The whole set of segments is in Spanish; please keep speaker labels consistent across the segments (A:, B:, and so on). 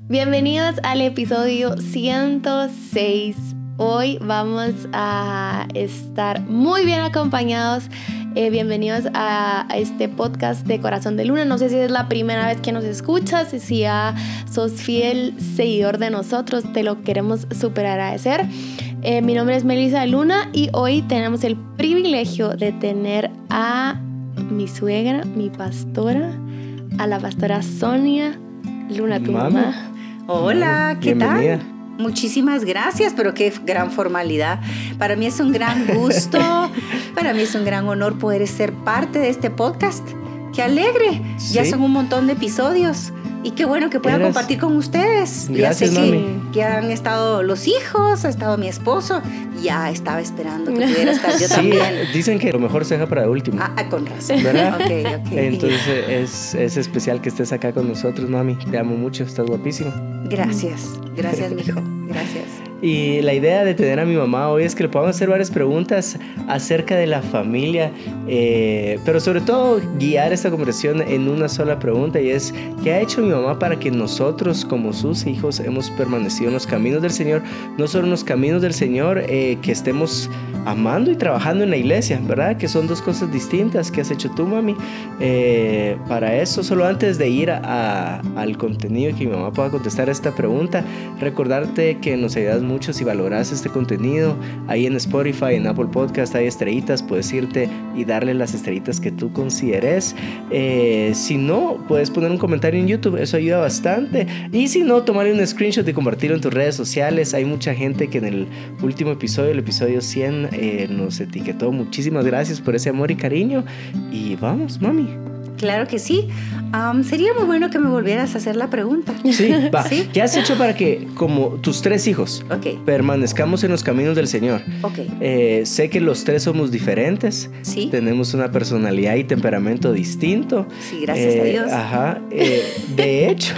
A: Bienvenidos al episodio 106. Hoy vamos a estar muy bien acompañados. Eh, bienvenidos a, este podcast de Corazón de Luna. No sé si es la primera vez que nos escuchas, si ya sos fiel seguidor de nosotros, te lo queremos súper agradecer. Eh, mi nombre es Melissa Luna y hoy tenemos el privilegio de tener a mi suegra, mi pastora, a la pastora Sonia Luna, tu mamá.
B: Hola, ¿qué tal? Muchísimas gracias, pero qué gran formalidad. Para mí es un gran gusto, para mí es un gran honor poder ser parte de este podcast. Qué alegre, ya son un montón de episodios. Y qué bueno que pueda compartir con ustedes.
C: Gracias,
B: ya sé Que, han estado los hijos, ha estado mi esposo. Ya estaba esperando que pudiera estar yo también.
C: Dicen que lo mejor se deja para último.
B: Ah, ah, con razón.
C: ¿Verdad? Entonces es, es, especial que estés acá con nosotros, mami. Te amo mucho, estás guapísimo.
B: Gracias, gracias, mijo. Gracias.
C: Y la idea de tener a mi mamá hoy es que le podamos hacer varias preguntas acerca de la familia, eh, pero sobre todo guiar esta conversación en una sola pregunta y es, ¿qué ha hecho mi mamá para que nosotros como sus hijos hemos permanecido en los caminos del Señor? No solo en los caminos del Señor, eh, que estemos amando y trabajando en la iglesia, ¿verdad? Que son dos cosas distintas que has hecho tú, mami. Eh, para eso, solo antes de ir al contenido que mi mamá pueda contestar esta pregunta, recordarte que nos ayudas mucho si valoras este contenido. Ahí en Spotify, en Apple Podcast hay estrellitas, puedes irte y darle las estrellitas que tú consideres. Eh, si no, puedes poner un comentario en YouTube, eso ayuda bastante. Y si no, tomarle un screenshot y compartirlo en tus redes sociales. Hay mucha gente que en el último episodio, el episodio 100, eh, nos etiquetó. Muchísimas gracias por ese amor y cariño. Y vamos, mami.
B: Claro que sí. Sería muy bueno que me volvieras a hacer la pregunta.
C: Sí, va. ¿Qué has hecho para que, como tus tres hijos, permanezcamos en los caminos del Señor?
B: Okay.
C: Eh, sé que los tres somos diferentes.
B: Sí.
C: Tenemos una personalidad y temperamento distinto.
B: Sí, gracias a eh, Dios.
C: Ajá. Eh, de hecho,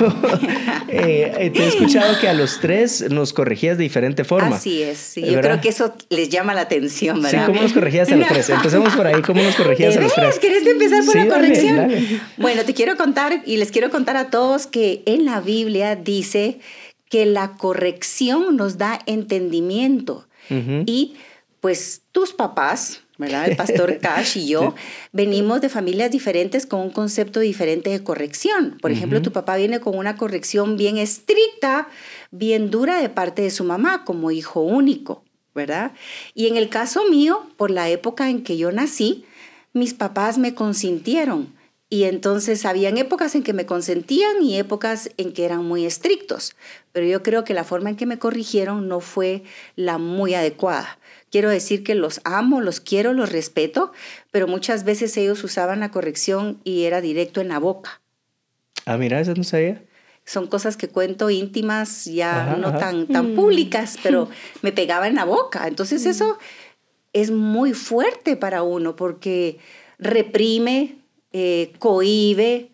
C: te he escuchado que a los tres nos corregías de diferente forma.
B: Así es. Sí. Yo creo que eso les llama la atención, ¿verdad?
C: Sí, ¿cómo nos corregías a los tres? Empecemos por ahí. ¿Cómo nos corregías a los tres?
B: ¿Querés empezar por la corrección? Bueno, te quiero contar y les quiero contar a todos que en la Biblia dice que la corrección nos da entendimiento. Y pues tus papás, ¿verdad? El pastor Cash y yo venimos de familias diferentes con un concepto diferente de corrección. Por ejemplo, tu papá viene con una corrección bien estricta, bien dura de parte de su mamá como hijo único, ¿verdad? Y en el caso mío, por la época en que yo nací, mis papás me consintieron y entonces habían épocas en que me consentían y épocas en que eran muy estrictos. Pero yo creo que la forma en que me corrigieron no fue la muy adecuada. Quiero decir que los amo, los quiero, los respeto, pero muchas veces ellos usaban la corrección y era directo en la boca.
C: Ah, mira, eso no sabía.
B: Son cosas que cuento íntimas, ya no tan, tan mm. públicas, pero me pegaba en la boca. Entonces mm. eso es muy fuerte para uno porque reprime, eh, cohibe,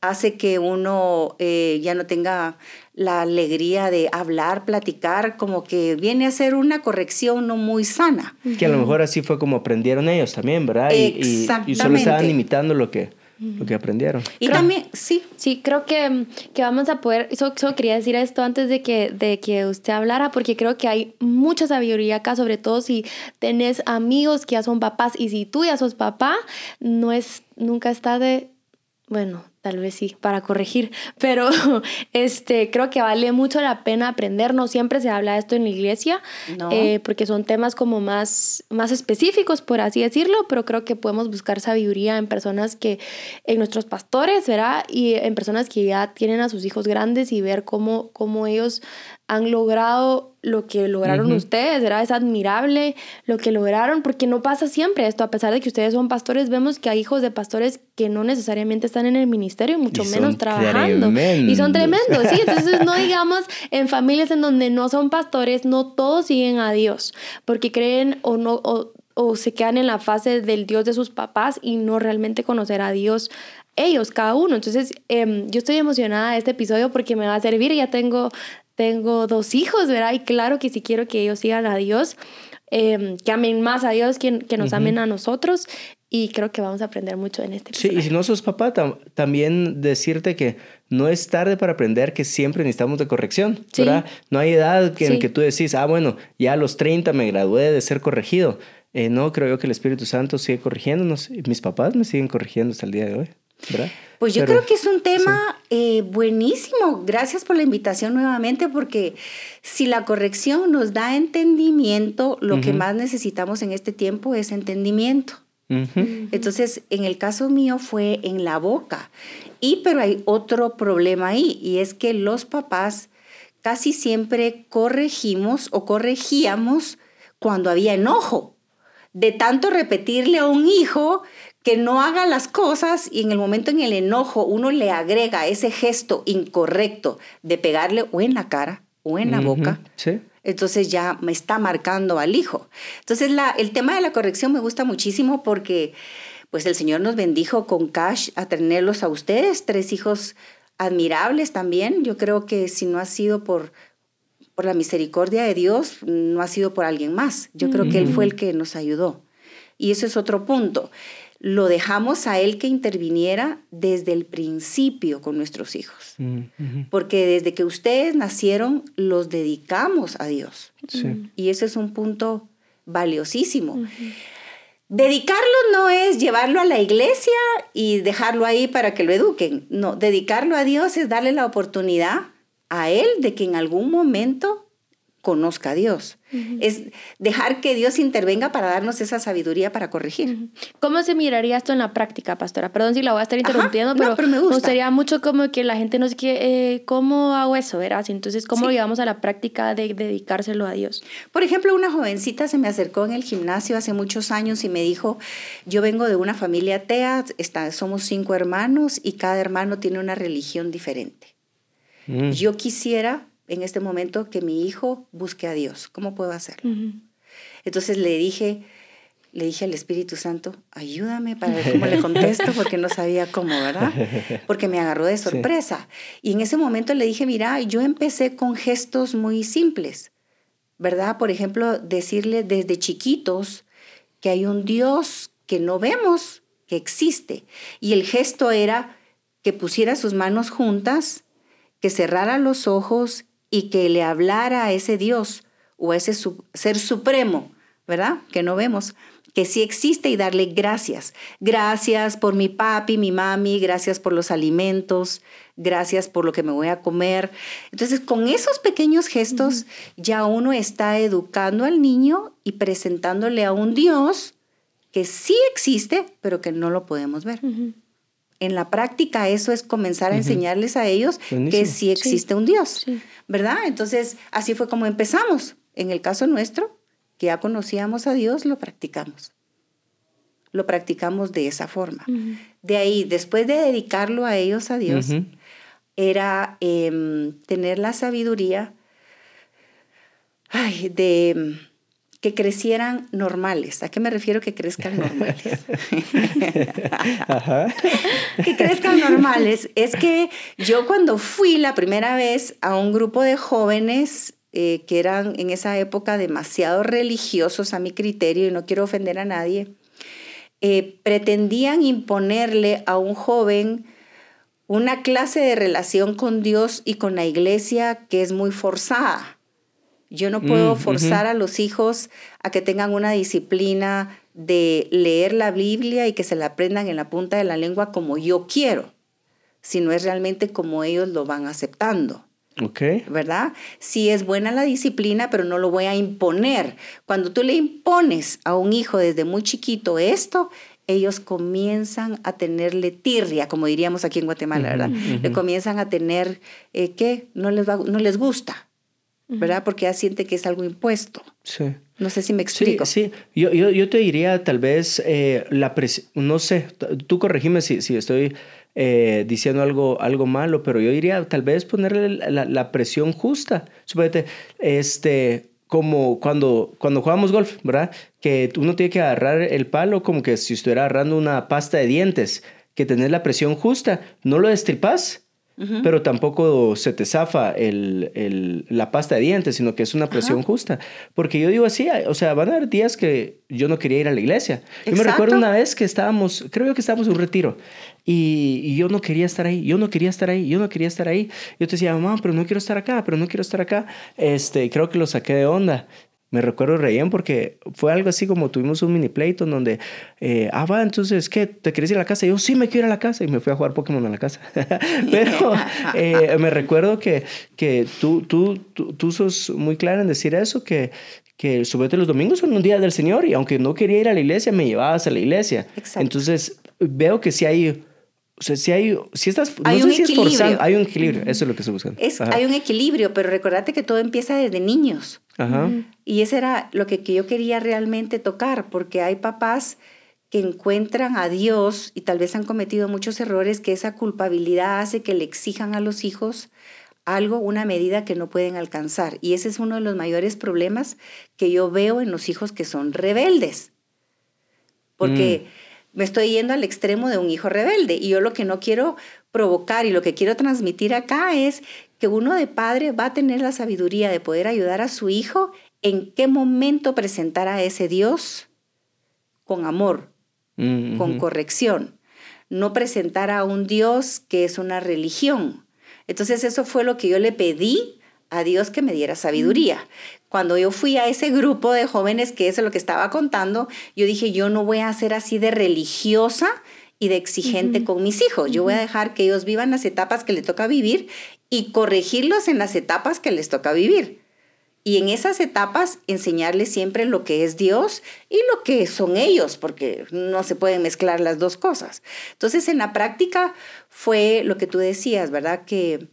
B: hace que uno eh, ya no tenga la alegría de hablar, platicar, como que viene a ser una corrección no muy sana.
C: Que a lo mejor así fue como aprendieron ellos también, ¿verdad?
B: Exactamente.
C: Y, solo estaban imitando lo que, lo que aprendieron.
B: Y también, sí.
A: Sí, creo que, que vamos a poder, solo, quería decir esto antes de que, de que usted hablara, porque creo que hay mucha sabiduría acá, sobre todo si tenés amigos que ya son papás y si tú ya sos papá, no es, nunca está de, bueno, tal vez sí, para corregir, pero este, creo que vale mucho la pena aprender, no siempre se habla de esto en la iglesia, eh, porque son temas como más, más específicos, por así decirlo, pero creo que podemos buscar sabiduría en personas que, en nuestros pastores, ¿verdad? Y en personas que ya tienen a sus hijos grandes y ver cómo, cómo ellos han logrado lo que lograron ustedes, ¿verdad? Es admirable lo que lograron, porque no pasa siempre esto, a pesar de que ustedes son pastores, vemos que hay hijos de pastores que no necesariamente están en el ministerio, mucho menos trabajando. Y son tremendos, sí, entonces no digamos en familias en donde no son pastores, no todos siguen a Dios, porque creen o no... O, se quedan en la fase del Dios de sus papás y no realmente conocer a Dios ellos, cada uno. Entonces, em, yo estoy emocionada de este episodio porque me va a servir. Ya tengo tengo dos hijos, ¿verdad? Y claro que si quiero que ellos sigan a Dios, em, que amen más a Dios, que, que nos amen a nosotros. y creo que vamos a aprender mucho en este
C: Sí, y si no sos papá, también decirte que no es tarde para aprender que siempre necesitamos de corrección, ¿verdad? No hay edad que, en que tú decís, ah, bueno, ya a los 30 me gradué de ser corregido. Eh, no, creo yo que el Espíritu Santo sigue corrigiéndonos. Mis papás me siguen corrigiendo hasta el día de hoy, ¿verdad?
B: Pues yo creo que es un tema eh, buenísimo. Gracias por la invitación nuevamente, porque si la corrección nos da entendimiento, lo que más necesitamos en este tiempo es entendimiento. Entonces, en el caso mío fue en la boca. Y pero hay otro problema ahí, y es que los papás casi siempre corregimos o corregíamos cuando había enojo. De tanto repetirle a un hijo que no haga las cosas y en el momento en el enojo uno le agrega ese gesto incorrecto de pegarle o en la cara o en la boca. Sí entonces ya me está marcando al hijo. Entonces la, el tema de la corrección me gusta muchísimo porque pues el Señor nos bendijo con cash a tenerlos a ustedes, tres hijos admirables también. Yo creo que si no ha sido por, por la misericordia de Dios, no ha sido por alguien más. Yo creo que Él fue el que nos ayudó. Y eso es otro punto lo dejamos a Él que interviniera desde el principio con nuestros hijos. Mm, Porque desde que ustedes nacieron, los dedicamos a Dios. Y ese es un punto valiosísimo. Dedicarlo no es llevarlo a la iglesia y dejarlo ahí para que lo eduquen. No, dedicarlo a Dios es darle la oportunidad a Él de que en algún momento conozca a Dios. Es dejar que Dios intervenga para darnos esa sabiduría para corregir.
A: ¿Cómo se miraría esto en la práctica, pastora? Perdón si la voy a estar interrumpiendo, pero, me, gustaría mucho como que la gente nos que eh, ¿cómo hago eso? Verás, entonces, ¿cómo lo llevamos a la práctica de dedicárselo a Dios?
B: Por ejemplo, una jovencita se me acercó en el gimnasio hace muchos años y me dijo, yo vengo de una familia atea, está, somos cinco hermanos y cada hermano tiene una religión diferente. Mm. Yo quisiera en este momento que mi hijo busque a Dios. ¿Cómo puedo hacerlo? Entonces le dije, le dije al Espíritu Santo, ayúdame para ver cómo le contesto, porque no sabía cómo, ¿verdad? Porque me agarró de sorpresa. Y en ese momento le dije, mira, yo empecé con gestos muy simples, ¿verdad? Por ejemplo, decirle desde chiquitos que hay un Dios que no vemos, que existe. Y el gesto era que pusiera sus manos juntas, que cerrara los ojos y que le hablara a ese Dios o a ese ser supremo, ¿verdad? Que no vemos, que sí existe y darle gracias. Gracias por mi papi, mi mami, gracias por los alimentos, gracias por lo que me voy a comer. Entonces, con esos pequeños gestos ya uno está educando al niño y presentándole a un Dios que sí existe, pero que no lo podemos ver en la práctica eso es comenzar a enseñarles a ellos que sí existe un Dios, ¿verdad? Entonces, así fue como empezamos. En el caso nuestro, que ya conocíamos a Dios, lo practicamos. Lo practicamos de esa forma. De ahí, después de dedicarlo a ellos, a Dios, era em, tener la sabiduría de que crecieran normales. ¿A qué me refiero que crezcan normales? que crezcan normales. Es que yo cuando fui la primera vez a un grupo de jóvenes eh, que eran en esa época demasiado religiosos a mi criterio y no quiero ofender a nadie, eh, pretendían imponerle a un joven una clase de relación con Dios y con la iglesia que es muy forzada yo no puedo mm, forzar a los hijos a que tengan una disciplina de leer la Biblia y que se la aprendan en la punta de la lengua como yo quiero, sino es realmente como ellos lo van aceptando.
C: Ok.
B: ¿Verdad? Sí es buena la disciplina, pero no lo voy a imponer. Cuando tú le impones a un hijo desde muy chiquito esto, ellos comienzan a tenerle tirria, como diríamos aquí en Guatemala, ¿verdad? Le comienzan a tener, eh, ¿qué? No les, va, no les gusta. ¿Verdad? Porque ya siente que es algo impuesto.
C: Sí.
B: No sé si me explico.
C: Sí, Yo, yo, yo, te diría tal vez eh, la presión, no sé, tú corregime si, si estoy eh, diciendo algo, algo malo, pero yo diría tal vez ponerle la, la presión justa. Supóngate, este, como cuando, cuando jugamos golf, ¿verdad? Que uno tiene que agarrar el palo como que si estuviera agarrando una pasta de dientes, que tener la presión justa, no lo destripas, pero tampoco se te zafa el, el, la pasta de dientes, sino que es una presión justa. Porque yo digo así, o sea, van a haber días que yo no quería ir a la iglesia. Yo me recuerdo una vez que estábamos, creo yo que estábamos en un retiro, y, y, yo no quería estar ahí, yo no quería estar ahí, yo no quería estar ahí. Yo te decía, mamá, pero no quiero estar acá, pero no quiero estar acá. Este, creo que lo saqué de onda me recuerdo reían porque fue algo así como tuvimos un mini pleito en donde, eh, ah, va, entonces, ¿qué? ¿Te quieres ir a la casa? Y yo, sí, me quiero ir a la casa. Y me fui a jugar Pokémon a la casa. Pero eh, me recuerdo que, que tú, tú, tú, tú, sos muy clara en decir eso, que, que sobre los domingos son un día del Señor y aunque no quería ir a la iglesia, me llevabas a la iglesia. Exacto. Entonces, veo que sí hay o sea, si hay, si estás,
B: hay
C: no
B: un
C: sé si
B: equilibrio.
C: hay un equilibrio, eso es lo que estoy buscando.
B: Es, hay un equilibrio, pero recordate que todo empieza desde niños. Ajá. Y eso era lo que, que yo quería realmente tocar, porque hay papás que encuentran a Dios y tal vez han cometido muchos errores, que esa culpabilidad hace que le exijan a los hijos algo, una medida que no pueden alcanzar. Y ese es uno de los mayores problemas que yo veo en los hijos que son rebeldes. Porque... Mm me estoy yendo al extremo de un hijo rebelde. Y yo lo que no quiero provocar y lo que quiero transmitir acá es que uno de padre va a tener la sabiduría de poder ayudar a su hijo en qué momento presentar a ese Dios con amor, mm, con corrección. No presentar a un Dios que es una religión. Entonces eso fue lo que yo le pedí a Dios que me diera sabiduría. Cuando yo fui a ese grupo de jóvenes, que eso es lo que estaba contando, yo dije, yo no voy a ser así de religiosa y de exigente con mis hijos. Yo voy a dejar que ellos vivan las etapas que les toca vivir y corregirlos en las etapas que les toca vivir. Y en esas etapas enseñarles siempre lo que es Dios y lo que son ellos, porque no se pueden mezclar las dos cosas. Entonces, en la práctica fue lo que tú decías, ¿verdad? Que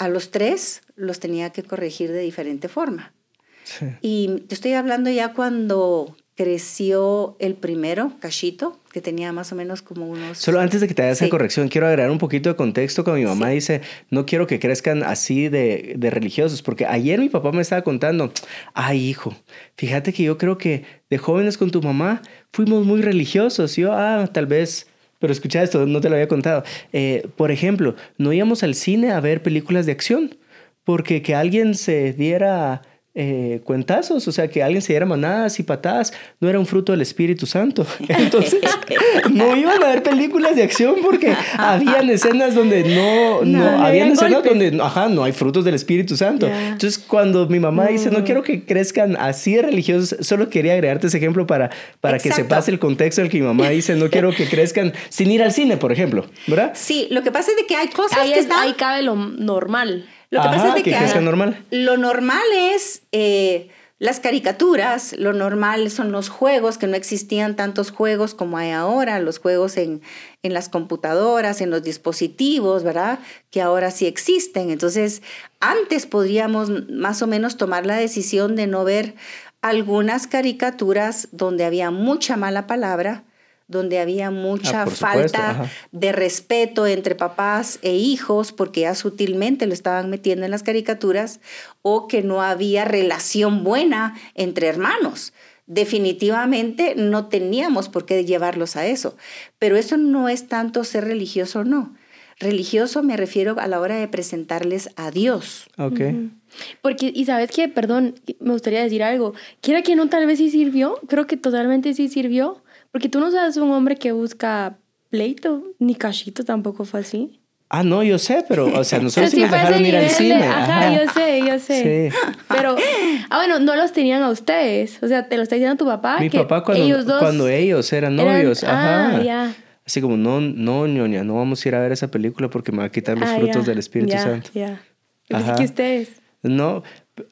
B: a los tres los tenía que corregir de diferente forma. Y te estoy hablando ya cuando creció el primero, Cachito, que tenía más o menos como unos...
C: Solo antes de que te haga esa corrección, quiero agregar un poquito de contexto cuando mi mamá. Dice, no quiero que crezcan así de, de, religiosos, porque ayer mi papá me estaba contando, ay hijo, fíjate que yo creo que de jóvenes con tu mamá fuimos muy religiosos, yo, ah, tal vez pero escucha esto, no te lo había contado. Eh, por ejemplo, no íbamos al cine a ver películas de acción porque que alguien se diera eh, cuentazos, o sea, que alguien se diera manadas y patadas, no era un fruto del Espíritu Santo. Entonces, no iban a ver películas de acción porque habían escenas donde no, no, habían escenas donde, ajá, no hay frutos del Espíritu Santo. Entonces, cuando mi mamá dice, no quiero que crezcan así de religiosos, solo quería agregarte ese ejemplo para, para que se pase el contexto del que mi mamá dice, no quiero que crezcan sin ir al cine, por ejemplo, ¿verdad?
B: Sí, lo que pasa es de que hay cosas
A: ahí
B: que
A: están... Ahí cabe lo normal.
B: Lo que pasa es
C: que,
B: que,
C: normal.
B: lo normal es eh, las caricaturas, lo normal son los juegos, que no existían tantos juegos como hay ahora, los juegos en, en las computadoras, en los dispositivos, ¿verdad? Que ahora sí existen. Entonces, antes podríamos más o menos tomar la decisión de no ver algunas caricaturas donde había mucha mala palabra, donde había ah, mucha falta de respeto entre papás e hijos, porque ya sutilmente lo estaban metiendo en las caricaturas, o que no había relación buena entre hermanos. Definitivamente no teníamos por qué llevarlos a eso, pero eso no es tanto ser religioso o no. Religioso me refiero a la hora de presentarles a Dios.
C: Ok.
A: Porque, y sabes que, perdón, me gustaría decir algo. Quiera que no, tal vez sí sirvió. Creo que totalmente sí sirvió porque tú no sabes un hombre que busca pleito, ni cachito tampoco fue así.
C: Ah, no, yo sé, pero, o sea, nosotros sí nos dejaron ir al cine.
A: ajá, yo sé, yo sé. Sí. Pero, ah, bueno, no los tenían a ustedes. O sea, te lo está diciendo tu papá.
C: Mi papá cuando ellos, cuando ellos eran novios, ajá. Ah, ya. Así como, no, no, ñoña, no vamos a ir a ver esa película porque me va a quitar los ah, frutos del Espíritu Santo.
A: Ya, ya. que ustedes.
C: No,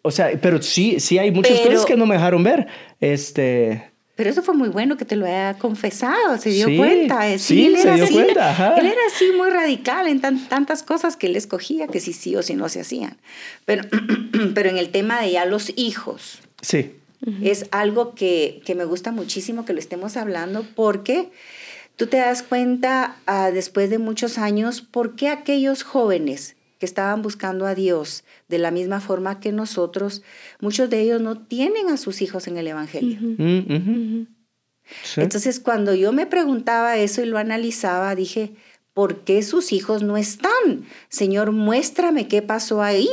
C: o sea, pero sí, sí hay muchas cosas que no me dejaron ver. Este...
B: Pero eso fue muy bueno que te lo haya confesado, se dio cuenta.
C: Eh, sí, se dio cuenta.
B: Él era así muy radical en tantas cosas que él escogía que sí sí o sí no se hacían. Pero, pero en el tema de ya los hijos.
C: Sí.
B: Es algo que, que, me gusta muchísimo que lo estemos hablando porque tú te das cuenta ah, después de muchos años por qué aquellos jóvenes que estaban buscando a Dios de la misma forma que nosotros, muchos de ellos no tienen a sus hijos en el Evangelio. Mm, Entonces, cuando yo me preguntaba eso y lo analizaba, dije, ¿Por qué sus hijos no están? Señor, muéstrame qué pasó ahí.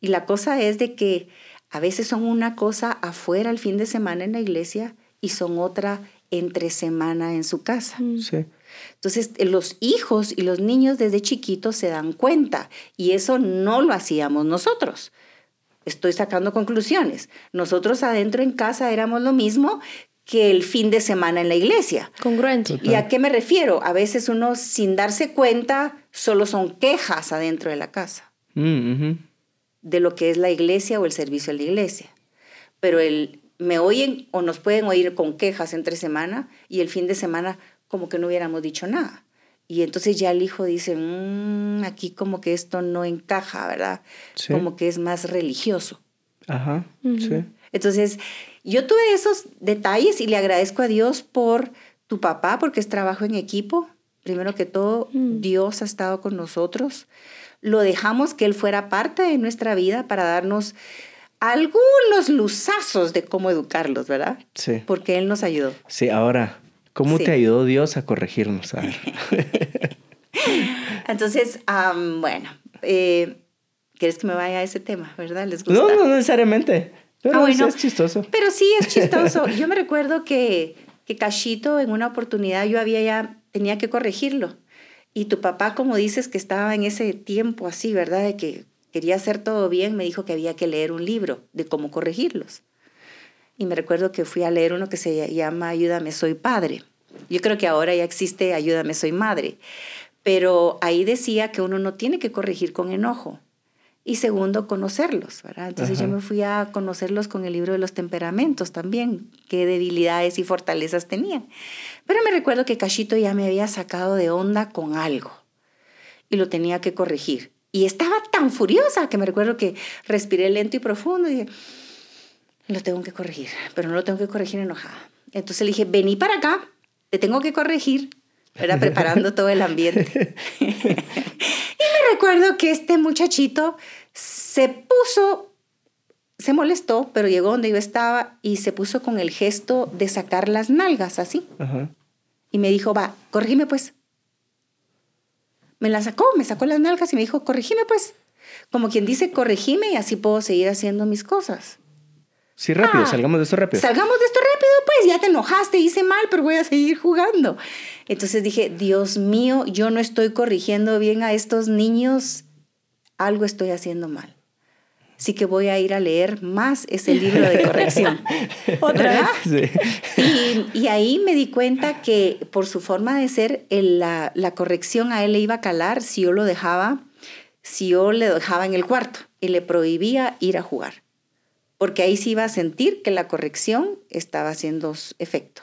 B: Y la cosa es de que a veces son una cosa afuera el fin de semana en la iglesia y son otra entre semana en su casa.
C: Sí.
B: Entonces, los hijos y los niños desde chiquitos se dan cuenta y eso no lo hacíamos nosotros. Estoy sacando conclusiones. Nosotros adentro en casa éramos lo mismo que el fin de semana en la iglesia.
A: Congruente.
B: ¿Y a qué me refiero? A veces uno sin darse cuenta solo son quejas adentro de la casa
C: Mm,
B: de lo que es la iglesia o el servicio de la iglesia. Pero el, me oyen o nos pueden oír con quejas entre semana y el fin de semana como que no hubiéramos dicho nada. Y entonces ya el hijo dice, "Mm, aquí como que esto no encaja, ¿verdad?
C: Sí.
B: Como que es más religioso.
C: Ajá. Sí.
B: Entonces, yo tuve esos detalles y le agradezco a Dios por tu papá, porque es trabajo en equipo. Primero que todo, Dios ha estado con nosotros. Lo dejamos que Él fuera parte de nuestra vida para darnos algunos luzazos de cómo educarlos, ¿verdad?
C: Sí.
B: Porque Él nos ayudó.
C: Sí, ahora, ¿cómo
B: Sí.
C: te ayudó Dios a corregirnos? A ver.
B: Entonces, bueno, eh, ¿quieres que me vaya a ese tema, verdad? ¿Les gusta?
C: No, no necesariamente. Pero
B: Ah, bueno.
C: es chistoso.
B: Pero sí, es chistoso. Yo me recuerdo que, que Cachito en una oportunidad yo había ya, tenía que corregirlo. Y tu papá, como dices, que estaba en ese tiempo así, ¿verdad? De que quería hacer todo bien, me dijo que había que leer un libro de cómo corregirlos. Y me recuerdo que fui a leer uno que se llama Ayúdame, soy padre. Yo creo que ahora ya existe Ayúdame, soy madre. Pero ahí decía que uno no tiene que corregir con enojo. Y segundo, conocerlos, ¿verdad? Entonces
C: Ajá.
B: yo me fui a conocerlos con el libro de los temperamentos también, qué debilidades y fortalezas tenían. Pero me recuerdo que Cachito ya me había sacado de onda con algo y lo tenía que corregir. Y estaba tan furiosa que me recuerdo que respiré lento y profundo y dije, lo tengo que corregir, pero no lo tengo que corregir enojada. Entonces le dije, vení para acá, te tengo que corregir, era preparando todo el ambiente. y me recuerdo que este muchachito se puso, se molestó, pero llegó donde yo estaba y se puso con el gesto de sacar las nalgas así.
C: Ajá.
B: Y me dijo, va, corregime pues. Me la sacó, me sacó las nalgas y me dijo, corregime pues. Como quien dice, corregime y así puedo seguir haciendo mis cosas.
C: Sí, rápido,
B: Ah,
C: salgamos de esto rápido.
B: Salgamos de esto rápido, pues ya te enojaste, hice mal, pero voy a seguir jugando. Entonces dije, Dios mío, yo no estoy corrigiendo bien a estos niños, algo estoy haciendo mal. Así que voy a ir a leer más ese libro de corrección.
A: Otra
B: ¿Verdad?
C: Sí.
B: Y, y ahí me di cuenta que por su forma de ser, el- la, la corrección a él le iba a calar si yo lo dejaba, si yo le dejaba en el cuarto y le prohibía ir a jugar. Porque ahí sí iba a sentir que la corrección estaba haciendo efecto.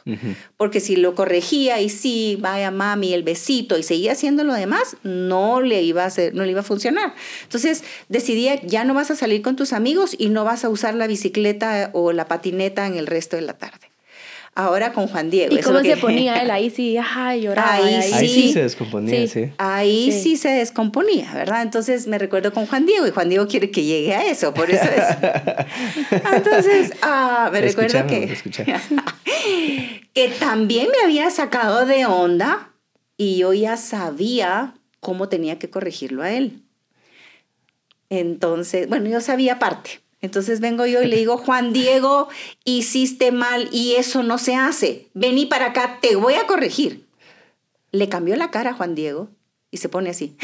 B: Porque si lo corregía y sí, vaya mami, el besito y seguía haciendo lo demás, no le iba a hacer, no le iba a funcionar. Entonces decidí, ya no vas a salir con tus amigos y no vas a usar la bicicleta o la patineta en el resto de la tarde. Ahora con Juan Diego.
A: ¿Y
B: eso
A: cómo
B: es lo
A: se
B: que-
A: ponía él? Ahí sí, ajá, lloraba.
B: Ahí
C: sí
B: Sí.
C: se descomponía,
A: Sí.
C: sí.
B: Ahí sí.
A: Sí.
B: se descomponía, ¿verdad? Entonces me recuerdo con Juan Diego y Juan Diego quiere que llegue a eso, por eso es. Entonces, ah, me recuerdo que, que también me había sacado de onda y yo ya sabía cómo tenía que corregirlo a él. Entonces, bueno, yo sabía parte. Entonces vengo yo y le digo, Juan Diego, hiciste mal y eso no se hace. Vení para acá, te voy a corregir. Le cambió la cara a Juan Diego y se pone así.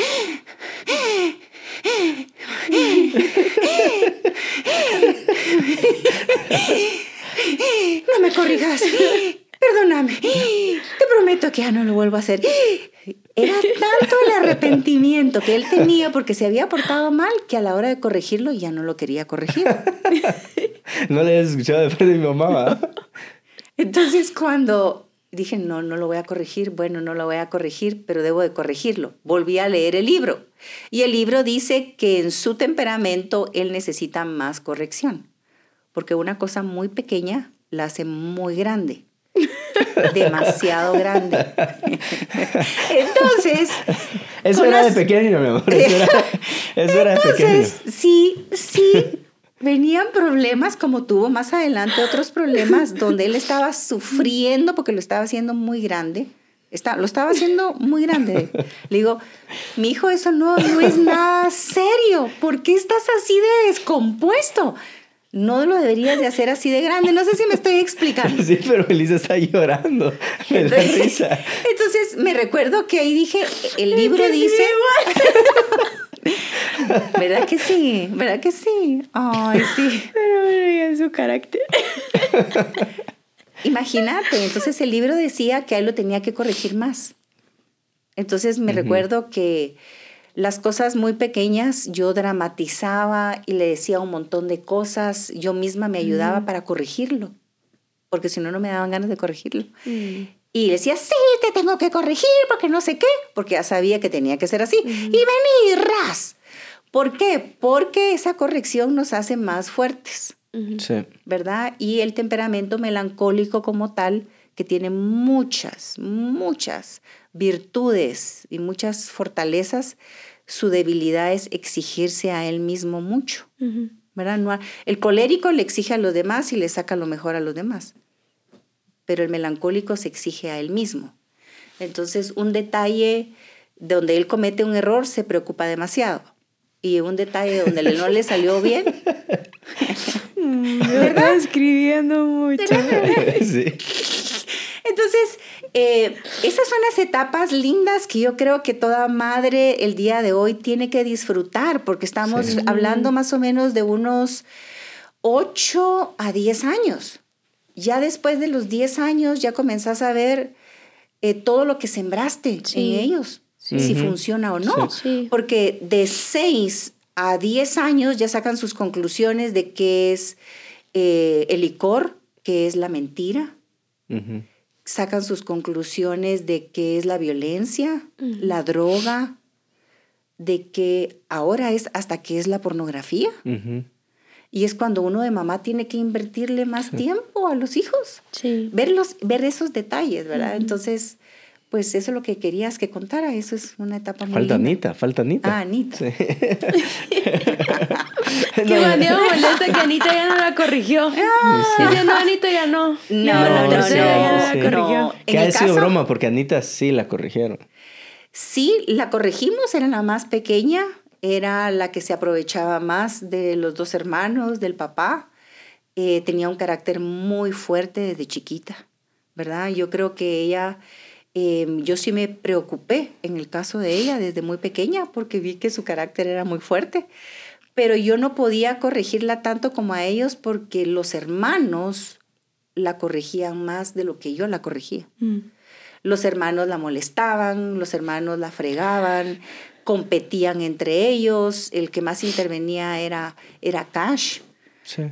B: No me corrijas. Perdóname. Te prometo que ya no lo vuelvo a hacer. Era tanto el arrepentimiento que él tenía porque se había portado mal que a la hora de corregirlo ya no lo quería corregir.
C: No le habías escuchado de parte de mi mamá.
B: Entonces cuando dije, no, no lo voy a corregir, bueno, no lo voy a corregir, pero debo de corregirlo. Volví a leer el libro y el libro dice que en su temperamento él necesita más corrección, porque una cosa muy pequeña la hace muy grande. Demasiado grande. Entonces,
C: Eso era
B: las-
C: de pequeño, mi amor. Eso era, eso era de pequeño.
B: Entonces, sí, sí, venían problemas como tuvo más adelante otros problemas donde él estaba sufriendo porque lo estaba haciendo muy grande. Está, lo estaba haciendo muy grande. Le digo, mi hijo, eso no, no es nada serio. ¿Por qué estás así de descompuesto? No lo deberías de hacer así de grande. No sé si me estoy explicando.
C: Sí, pero Elisa está llorando
B: entonces, Entonces me recuerdo que ahí dije, el libro dice... ¿Verdad que sí? ¿Verdad que sí? Ay, sí.
A: Pero en su carácter.
B: Imagínate, entonces el libro decía que a él lo tenía que corregir más. Entonces me recuerdo que las cosas muy pequeñas yo dramatizaba y le decía un montón de cosas, yo misma me ayudaba para corregirlo, porque si no, no me daban ganas de corregirlo. Mm. Y le decía, sí, te tengo que corregir porque no sé qué, porque ya sabía que tenía que ser así. Y vení, ras. ¿Por qué? Porque esa corrección nos hace más fuertes. Sí. ¿Verdad? Y el temperamento melancólico como tal, que tiene muchas, muchas virtudes y muchas fortalezas, su debilidad es exigirse a él mismo mucho. ¿verdad? el colérico le exige a los demás y le saca lo mejor a los demás, pero el melancólico se exige a él mismo. Entonces, un detalle donde él comete un error se preocupa demasiado. Y un detalle donde no le salió bien.
A: ¿Verdad? escribiendo mucho. sí.
B: Entonces, eh, esas son las etapas lindas que yo creo que toda madre el día de hoy tiene que disfrutar, porque estamos hablando más o menos de unos 8 a 10 años. Ya después de los 10 años ya comenzás a ver eh, todo lo que sembraste en ellos, si funciona o no. Porque de 6 a 10 años ya sacan sus conclusiones de qué es eh, el licor, qué es la mentira sacan sus conclusiones de qué es la violencia, la droga, de que ahora es hasta qué es la pornografía. Y es cuando uno de mamá tiene que invertirle más tiempo a los hijos. Sí. Verlos, ver esos detalles, ¿verdad? Entonces, pues eso es lo que querías que contara. Eso es una etapa muy
C: Falta Anita, falta Anita.
B: Ah, Anita. Sí.
A: Qué manera molesta que Anita ya no la corrigió. Ah. Diciendo Anita ya no. No, no,
C: no, ya la corrigió. Que ha sido broma porque Anita sí la corrigieron.
B: Sí, la corregimos, era la más pequeña, era la que se aprovechaba más de los dos hermanos, del papá. Eh, tenía un carácter muy fuerte desde chiquita, ¿verdad? Yo creo que ella Em, yo sí me preocupé en el caso de ella desde muy pequeña porque vi que su carácter era muy fuerte, pero yo no podía corregirla tanto como a ellos porque los hermanos la corregían más de lo que yo la corregía. Mm. Los hermanos la molestaban, los hermanos la fregaban, competían entre ellos, el que más intervenía era, era Cash.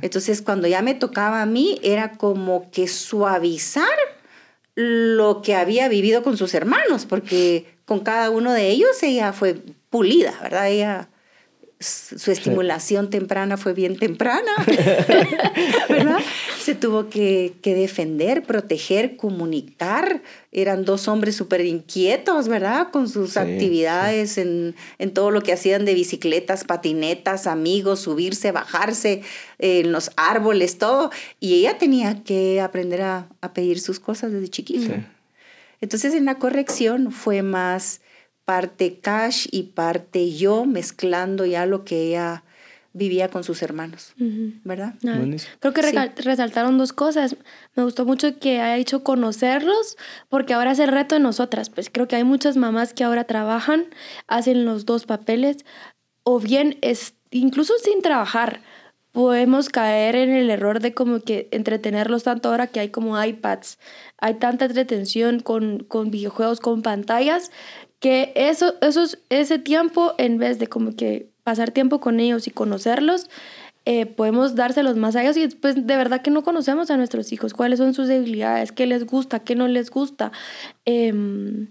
B: Entonces cuando ya me tocaba a mí era como que suavizar lo que había vivido con sus hermanos, porque con cada uno de ellos ella fue pulida, ¿verdad? Ella su estimulación temprana fue bien temprana, ¿verdad? Se tuvo que, defender, proteger, comunicar. Eran dos hombres súper inquietos, ¿verdad? Con sus actividades En, todo lo que hacían de bicicletas, patinetas, amigos, subirse, bajarse en los árboles, todo. Y ella tenía que aprender a, pedir sus cosas desde chiquita. Entonces en la corrección fue más parte Cash y parte yo, mezclando ya lo que ella vivía con sus hermanos, ¿verdad?
A: creo que resaltaron dos cosas. Me gustó mucho que haya hecho conocerlos, porque ahora es el reto de nosotras. Pues creo que hay muchas mamás que ahora trabajan, hacen los dos papeles, o bien es, incluso sin trabajar, podemos caer en el error de como que entretenerlos tanto ahora que hay como iPads, hay tanta entretención con, con videojuegos, con pantallas, que eso, ese tiempo, en vez de como que pasar tiempo con ellos y conocerlos, eh, podemos dárselos más a y después de verdad que no conocemos a nuestros hijos, cuáles son sus debilidades, qué les gusta, qué no les gusta. Em,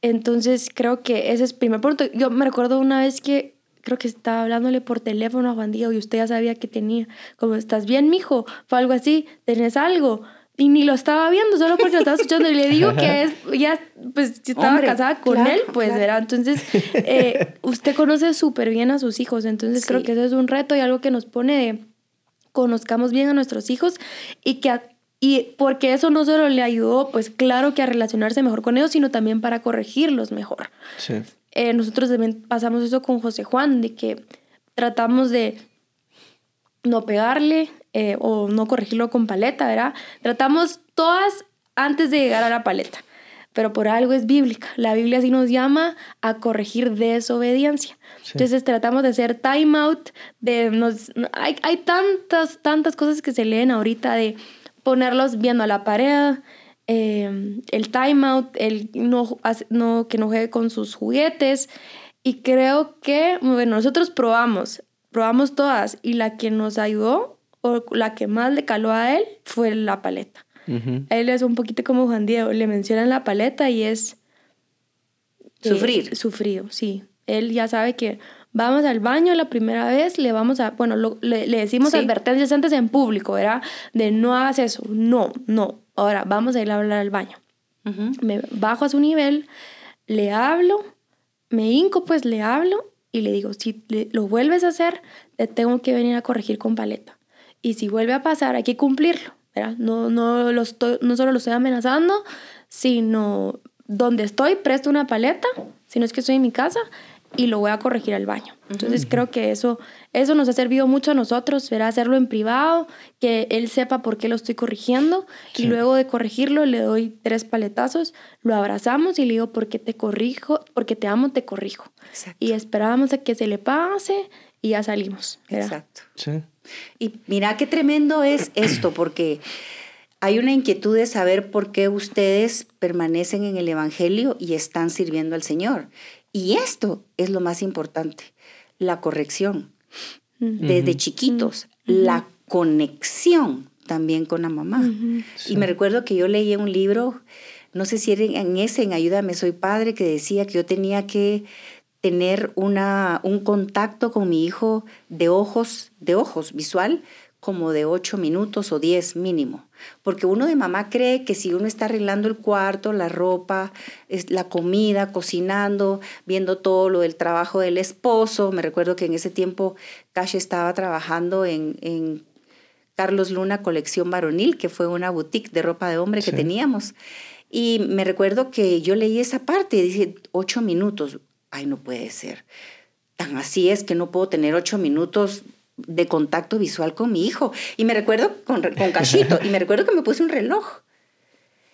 A: entonces creo que ese es el primer punto. Yo me recuerdo una vez que creo que estaba hablándole por teléfono a Juan Diego y usted ya sabía que tenía, como, ¿estás bien, mijo? Fue algo así, ¿tenés algo? Y ni lo estaba viendo, solo porque lo estaba escuchando. Y le digo que es, ya, pues, estaba casada con él, pues, era. Entonces, eh, usted conoce súper bien a sus hijos. Entonces, creo que eso es un reto y algo que nos pone de conozcamos bien a nuestros hijos y que Y porque eso no solo le ayudó, pues claro que a relacionarse mejor con ellos, sino también para corregirlos mejor. Sí. Eh, nosotros también pasamos eso con José Juan, de que tratamos de no pegarle eh, o no corregirlo con paleta, ¿verdad? Tratamos todas antes de llegar a la paleta, pero por algo es bíblica. La Biblia sí nos llama a corregir desobediencia. Entonces tratamos de hacer time out, de nos, hay, hay tantas, tantas cosas que se leen ahorita de ponerlos viendo a la pared, eh, el time out, el no, no, que no juegue con sus juguetes. Y creo que, bueno, nosotros probamos, probamos todas y la que nos ayudó o la que más le caló a él fue la paleta. Él es un poquito como Juan Diego, le mencionan la paleta y es...
B: Sufrir.
A: Sufrido, sí. Él ya sabe que vamos al baño la primera vez, le vamos a, bueno, le, decimos advertencias antes en público, ¿verdad? De no hagas eso, no, no. Ahora vamos a ir a hablar al baño. Me bajo a su nivel, le hablo, me hinco, pues le hablo y le digo, si lo vuelves a hacer, te tengo que venir a corregir con paleta. Y si vuelve a pasar, hay que cumplirlo, ¿verdad? No, no, lo no solo lo estoy amenazando, sino donde estoy, presto una paleta, si no es que estoy en mi casa, y lo voy a corregir al baño. Entonces creo que eso, eso nos ha servido mucho a nosotros, verá hacerlo en privado, que él sepa por qué lo estoy corrigiendo y luego de corregirlo le doy tres paletazos, lo abrazamos y le digo, porque te corrijo, porque te amo, te corrijo. Y esperábamos a que se le pase y ya salimos.
B: Exacto. Sí. Y mira qué tremendo es esto, porque hay una inquietud de saber por qué ustedes permanecen en el Evangelio y están sirviendo al Señor. Y esto es lo más importante, la corrección. Desde chiquitos, la conexión también con la mamá. Y me recuerdo que yo leí un libro, no sé si era en ese, en Ayúdame, soy padre, que decía que yo tenía que tener una, un contacto con mi hijo de ojos, de ojos visual, como de ocho minutos o diez mínimo. Porque uno de mamá cree que si uno está arreglando el cuarto, la ropa, la comida, cocinando, viendo todo lo del trabajo del esposo, me recuerdo que en ese tiempo Cash estaba trabajando en, Carlos Luna Colección Varonil, que fue una boutique de ropa de hombre que teníamos. Y me recuerdo que yo leí esa parte y dije, ocho minutos, ay, no puede ser. Tan así es que no puedo tener ocho minutos de contacto visual con mi hijo. Y me recuerdo con, con Cachito, y me recuerdo que me puse un reloj.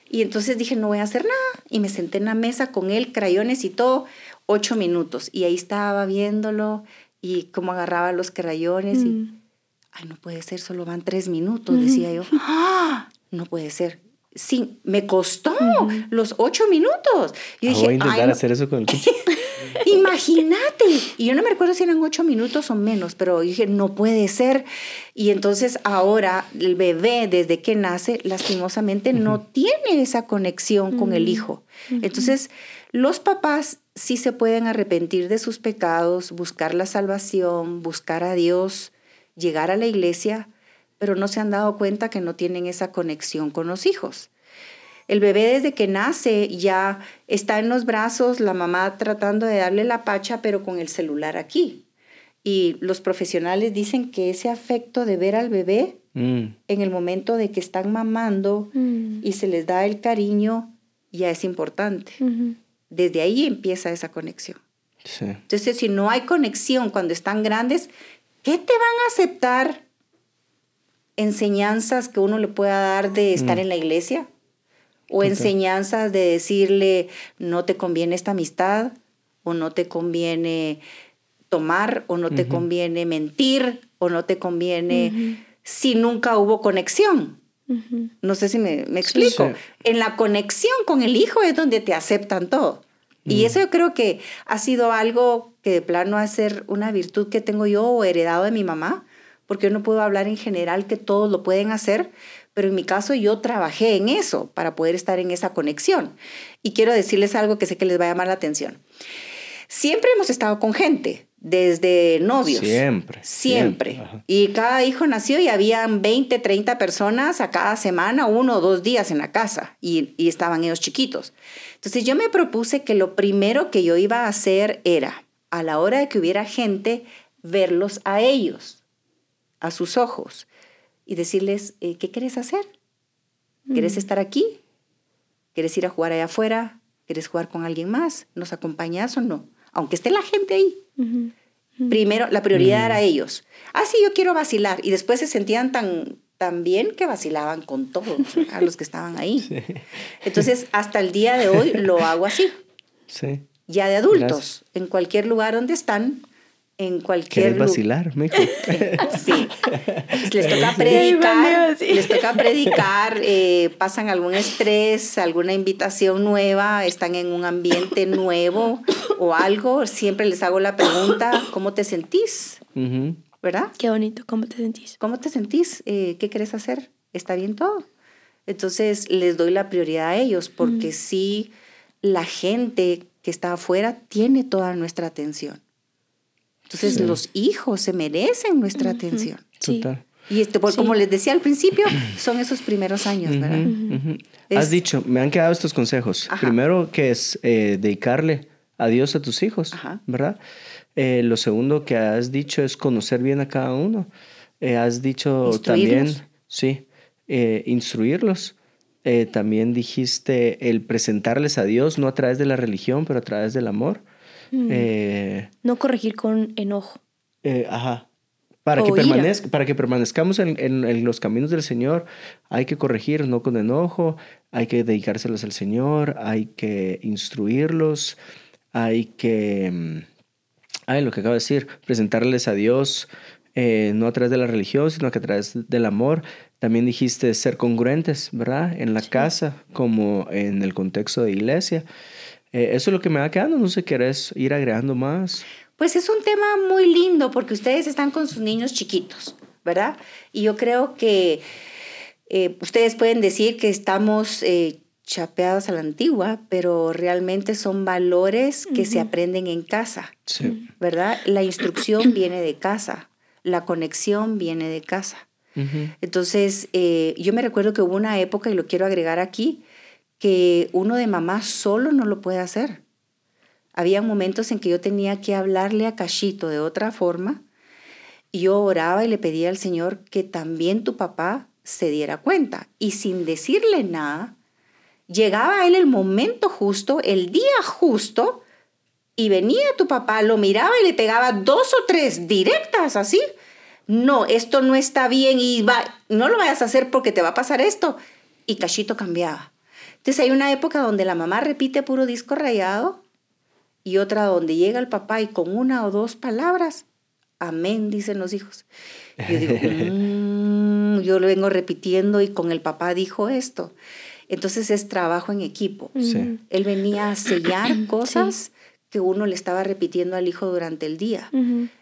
B: Y entonces dije, no voy a hacer nada. Y me senté en la mesa con él, crayones y todo, ocho minutos. Y ahí estaba viéndolo y cómo agarraba los crayones. Y, mm. ay, no puede ser, solo van tres minutos, decía yo. ¡Ah! No puede ser. Sí, me costó los ocho minutos.
C: Yo ah, dije, voy a intentar hacer eso con el
B: Imagínate. Y yo no me recuerdo si eran ocho minutos o menos, pero dije, no puede ser. Y entonces ahora el bebé, desde que nace, lastimosamente no tiene esa conexión con el hijo. Entonces, los papás sí se pueden arrepentir de sus pecados, buscar la salvación, buscar a Dios, llegar a la iglesia, pero no se han dado cuenta que no tienen esa conexión con los hijos. El bebé desde que nace ya está en los brazos, la mamá tratando de darle la pacha, pero con el celular aquí. Y los profesionales dicen que ese afecto de ver al bebé mm. en el momento de que están mamando mm. y se les da el cariño ya es importante. Desde ahí empieza esa conexión. Entonces, si no hay conexión cuando están grandes, ¿qué te van a aceptar enseñanzas que uno le pueda dar de estar mm. en la iglesia? o enseñanzas de decirle no te conviene esta amistad o no te conviene tomar o no te conviene mentir o no te conviene si nunca hubo conexión. No sé si me, explico. En la conexión con el hijo es donde te aceptan todo. Y eso yo creo que ha sido algo que de plano a ser una virtud que tengo yo o heredado de mi mamá, porque yo no puedo hablar en general que todos lo pueden hacer, pero en mi caso yo trabajé en eso para poder estar en esa conexión. Y quiero decirles algo que sé que les va a llamar la atención. Siempre hemos estado con gente, desde novios.
C: Siempre.
B: Siempre. Y cada hijo nació y habían 20, 30 personas a cada semana, uno o dos días en la casa, y, y estaban ellos chiquitos. Entonces yo me propuse que lo primero que yo iba a hacer era, a la hora de que hubiera gente, verlos a ellos, a sus ojos y decirles, eh, ¿qué quieres hacer? ¿Quieres estar aquí? ¿Quieres ir a jugar allá afuera? ¿Quieres jugar con alguien más? ¿Nos acompañas o no? Aunque esté la gente ahí. Primero, la prioridad era ellos. Ah, sí, yo quiero vacilar. Y después se sentían tan, tan bien que vacilaban con todos, a los que estaban ahí. Entonces, hasta el día de hoy lo hago así.
C: Sí.
B: Ya de adultos, en cualquier lugar donde están, en cualquier
C: lugar. vacilar, mijo?
B: sí. Les toca predicar, les toca predicar, eh, pasan algún estrés, alguna invitación nueva, están en un ambiente nuevo o algo, siempre les hago la pregunta, ¿cómo te sentís? ¿Verdad?
A: Qué bonito, ¿cómo te sentís?
B: ¿Cómo te sentís? Eh, ¿Qué querés hacer? ¿Está bien todo? Entonces les doy la prioridad a ellos porque sí, la gente que está afuera tiene toda nuestra atención. Entonces los hijos se merecen nuestra atención.
C: Total.
B: Y este, pues, como les decía al principio, son esos primeros años, ¿verdad?
C: Has dicho, me han quedado estos consejos. Primero, que es eh, dedicarle a Dios a tus hijos, ¿verdad? Eh, lo segundo que has dicho es conocer bien a cada uno. Eh, has dicho también, sí, instruirlos. también dijiste el presentarles a Dios, no a través de la religión, pero a través del amor.
A: Eh, no corregir con enojo.
C: Eh, ajá. Para que, permanezca, para que permanezcamos en, los caminos del Señor, hay que corregir, no con enojo, hay que dedicárselos al Señor, hay que instruirlos, hay que, mm, ay, lo que acabo de decir, presentarles a Dios, eh, no a través de la religión, sino que a través del amor. También dijiste ser congruentes, ¿verdad? En la casa como en el contexto de iglesia. Eh, eso es lo que me va quedando, no sé, ¿querés ir agregando más?
B: Pues es un tema muy lindo porque ustedes están con sus niños chiquitos, ¿verdad? Y yo creo que eh, ustedes pueden decir que estamos eh, chapeados a la antigua, pero realmente son valores que se aprenden en casa, sí. ¿verdad? La instrucción viene de casa, la conexión viene de casa. Entonces, yo me recuerdo que hubo una época, y lo quiero agregar aquí, que uno de mamá solo no lo puede hacer. Había momentos en que yo tenía que hablarle a Cachito de otra forma y yo oraba y le pedía al Señor que también tu papá se diera cuenta. Y sin decirle nada, llegaba a él el momento justo, el día justo, y venía tu papá, lo miraba y le pegaba dos o tres directas así. No, esto no está bien y va, no lo vayas a hacer porque te va a pasar esto. Y Cachito cambiaba. Entonces hay una época donde la mamá repite puro disco rayado y otra donde llega el papá y con una o dos palabras, amén, dicen los hijos. Yo digo, mm", yo lo vengo repitiendo y con el papá dijo esto. Entonces es trabajo en equipo. Él venía a sellar cosas que uno le estaba repitiendo al hijo durante el día.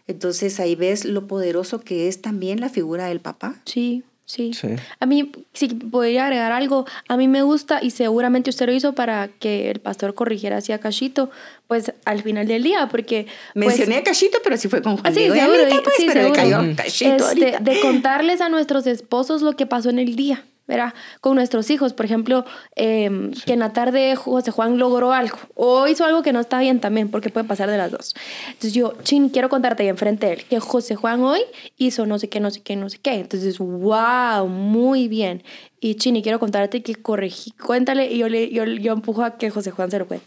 B: Entonces ahí ves lo poderoso que es también la figura del papá.
A: Sí. Sí. A mí, si podría agregar algo, a mí me gusta y seguramente usted lo hizo para que el pastor corrigiera así a Cachito, pues al final del día, porque...
B: Pues Mencioné a Cachito, pero sí fue con Juan
A: sí, seguro, pues, sí, pero cayó Cachito este, De contarles a nuestros esposos lo que pasó en el día. ¿Verdad? Con nuestros hijos, por ejemplo, em, que en la tarde José Juan logró algo o hizo algo que no está bien también, porque puede pasar de las dos. Entonces yo, Chin, quiero contarte ahí enfrente de él que José Juan hoy hizo no sé qué, no sé qué, no sé qué. Entonces, wow, muy bien. Y Chini, quiero contarte que corregí, cuéntale, y yo, le, yo, yo empujo a que José Juan se lo cuente.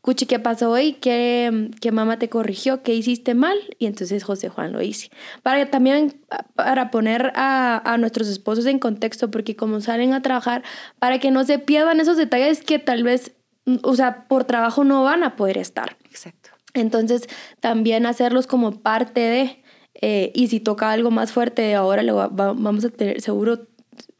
A: Cuchi, ¿qué pasó hoy? ¿Qué, ¿Qué, mamá te corrigió? ¿Qué hiciste mal? Y entonces José Juan lo hice. Para también, para poner a, a, nuestros esposos en contexto, porque como salen a trabajar, para que no se pierdan esos detalles que tal vez, o sea, por trabajo no van a poder estar.
B: Exacto.
A: Entonces, también hacerlos como parte de, eh, y si toca algo más fuerte, ahora lo vamos a tener seguro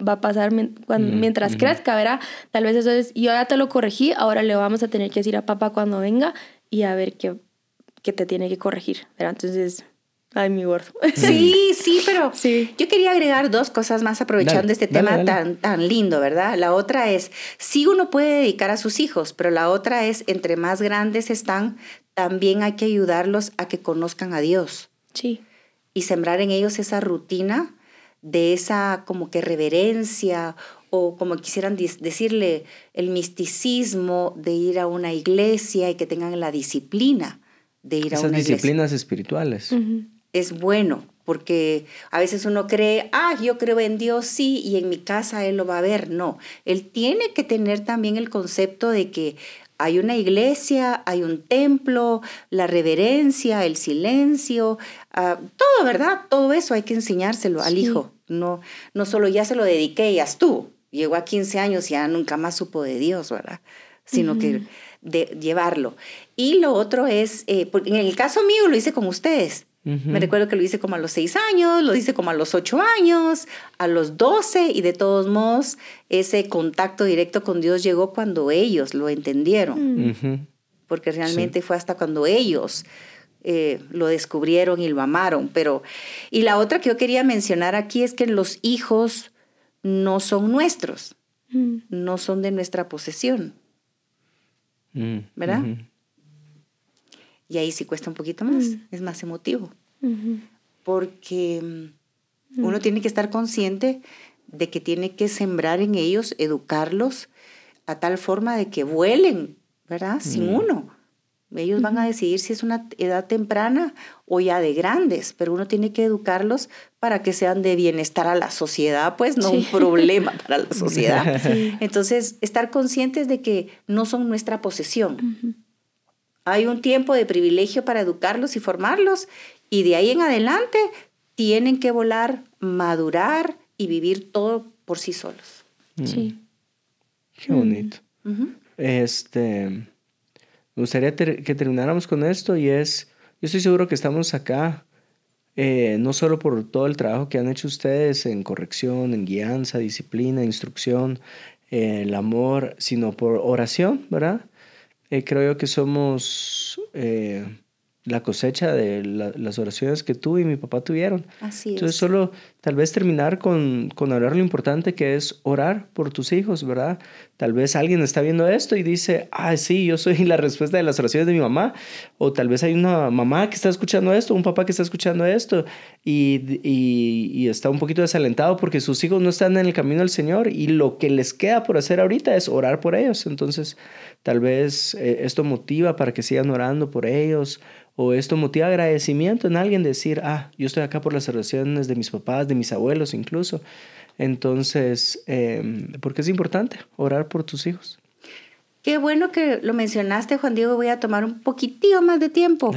A: va a pasar mientras crezca, ¿verdad? Tal vez eso es, yo ya te lo corregí, ahora le vamos a tener que decir a papá cuando venga y a ver qué, qué te tiene que corregir, ¿verdad? Entonces, ay, mi gordo.
B: Sí, sí, pero sí. yo quería agregar dos cosas más aprovechando este tema Tan, tan lindo, ¿verdad? La otra es, sí uno puede dedicar a sus hijos, pero la otra es, entre más grandes están, también hay que ayudarlos a que conozcan a Dios.
A: Sí.
B: Y sembrar en ellos esa rutina de esa como que reverencia o como quisieran decirle, el misticismo de ir a una iglesia y que tengan la disciplina de ir a una
C: iglesia. Esas disciplinas espirituales.
B: Es bueno, porque a veces uno cree, ah, yo creo en Dios, sí, y en mi casa Él lo va a ver. No, Él tiene que tener también el concepto de que hay una iglesia, hay un templo, la reverencia, el silencio, ah, todo, ¿verdad? Todo eso hay que enseñárselo al hijo. No, no solo ya se lo dediqué y ya tú. Llegó a 15 años y ya nunca más supo de Dios, ¿verdad? Sino que de llevarlo. Y lo otro es, eh, en el caso mío lo hice con ustedes. Me recuerdo que lo hice como a los 6 años, lo hice como a los 8 años, a los 12 y de todos modos ese contacto directo con Dios llegó cuando ellos lo entendieron. Mm. Porque realmente fue hasta cuando ellos eh, lo descubrieron y lo amaron. Pero, y la otra que yo quería mencionar aquí es que los hijos no son nuestros, mm. no son de nuestra posesión. Mm, ¿Verdad? Y ahí sí cuesta un poquito más, mm. es más emotivo. Porque mm, uno tiene que estar consciente de que tiene que sembrar en ellos, educarlos a tal forma de que vuelen, ¿verdad? Sin uno. Ellos van a decidir si es una edad temprana o ya de grandes, pero uno tiene que educarlos para que sean de bienestar a la sociedad, pues no un problema para la sociedad. Entonces, estar conscientes de que no son nuestra posesión. Hay un tiempo de privilegio para educarlos y formarlos y de ahí en adelante tienen que volar, madurar y vivir todo por sí solos.
A: Sí.
C: Qué bonito. Este me gustaría que termináramos con esto y es, yo estoy seguro que estamos acá, eh, no solo por todo el trabajo que han hecho ustedes en corrección, en guianza, disciplina, instrucción, eh, el amor, sino por oración, ¿verdad? Eh, creo yo que somos la cosecha de las oraciones que tú y mi papá tuvieron.
B: Así
C: Entonces, solo tal vez terminar con, con hablar lo importante que es orar por tus hijos, ¿verdad? Tal vez alguien está viendo esto y dice, ah, sí, yo soy la respuesta de las oraciones de mi mamá. O tal vez hay una mamá que está escuchando esto, un papá que está escuchando esto y, y, y está un poquito desalentado porque sus hijos no están en el camino del Señor y lo que les queda por hacer ahorita es orar por ellos. Entonces, tal vez eh, esto motiva para que sigan orando por ellos o esto motiva agradecimiento en alguien decir, ah, yo estoy acá por las oraciones de mis papás, de mis abuelos incluso. Entonces, eh, porque es importante orar por tus hijos.
B: Qué bueno que lo mencionaste, Juan Diego. Voy a tomar un poquitito más de tiempo.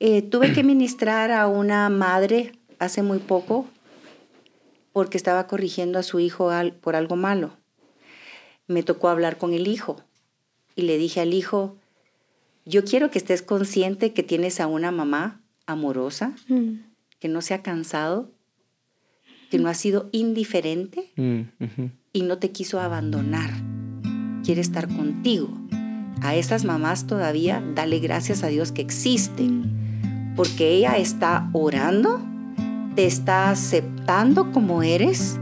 B: Eh, tuve que ministrar a una madre hace muy poco porque estaba corrigiendo a su hijo por algo malo. Me tocó hablar con el hijo y le dije al hijo, yo quiero que estés consciente que tienes a una mamá amorosa, mm. que no se ha cansado, que no ha sido indiferente mm, y no te quiso abandonar. Quiere estar contigo. A esas mamás todavía dale gracias a Dios que existen, porque ella está orando, te está aceptando como eres,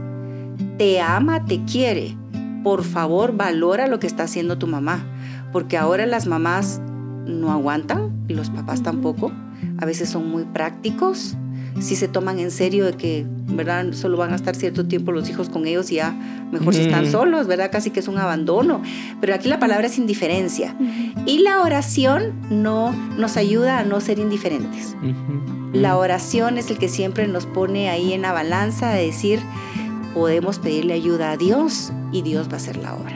B: te ama, te quiere. Por favor, valora lo que está haciendo tu mamá, porque ahora las mamás no aguantan y los papás tampoco. A veces son muy prácticos, si se toman en serio de que, ¿verdad? Solo van a estar cierto tiempo los hijos con ellos y ya mejor si están solos, ¿verdad? Casi que es un abandono. Pero aquí la palabra es indiferencia. Y la oración no nos ayuda a no ser indiferentes. La oración es el que siempre nos pone ahí en la balanza de decir, podemos pedirle ayuda a Dios y Dios va a hacer la obra.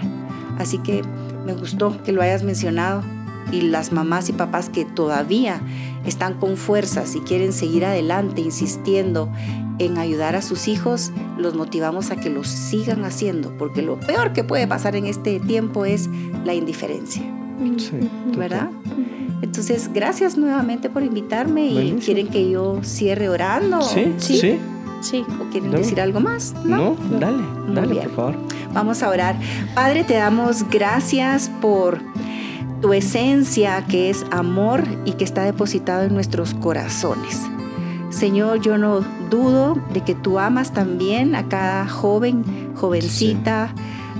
B: Así que me gustó que lo hayas mencionado y las mamás y papás que todavía están con fuerzas y quieren seguir adelante insistiendo en ayudar a sus hijos, los motivamos a que lo sigan haciendo, porque lo peor que puede pasar en este tiempo es la indiferencia. ¿Verdad? Entonces, gracias nuevamente por invitarme y quieren que yo cierre orando.
C: Sí, sí.
B: sí. ¿O quieren decir algo más?
C: No, dale, dale, por favor.
B: Vamos a orar. Padre, te damos gracias por tu esencia que es amor y que está depositado en nuestros corazones. Señor, yo no dudo de que tú amas también a cada joven, jovencita,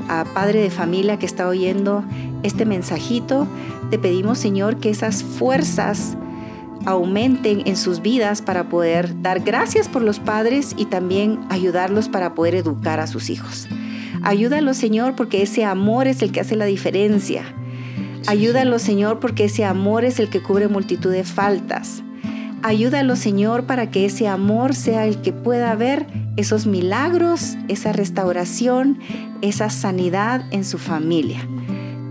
B: a padre de familia que está oyendo este mensajito. Te pedimos, Señor, que esas fuerzas aumenten en sus vidas para poder dar gracias por los padres y también ayudarlos para poder educar a sus hijos. Ayúdalos, Señor, porque ese amor es el que hace la diferencia. Ayúdalo, Señor, porque ese amor es el que cubre multitud de faltas. Ayúdalo, Señor, para que ese amor sea el que pueda ver esos milagros, esa restauración, esa sanidad en su familia.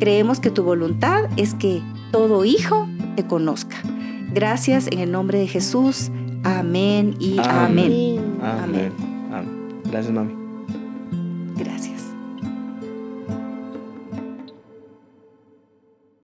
B: Creemos que tu voluntad es que todo hijo te conozca. Gracias en el nombre de Jesús. Amén y amén.
C: Amén. Gracias, mami.
B: Gracias.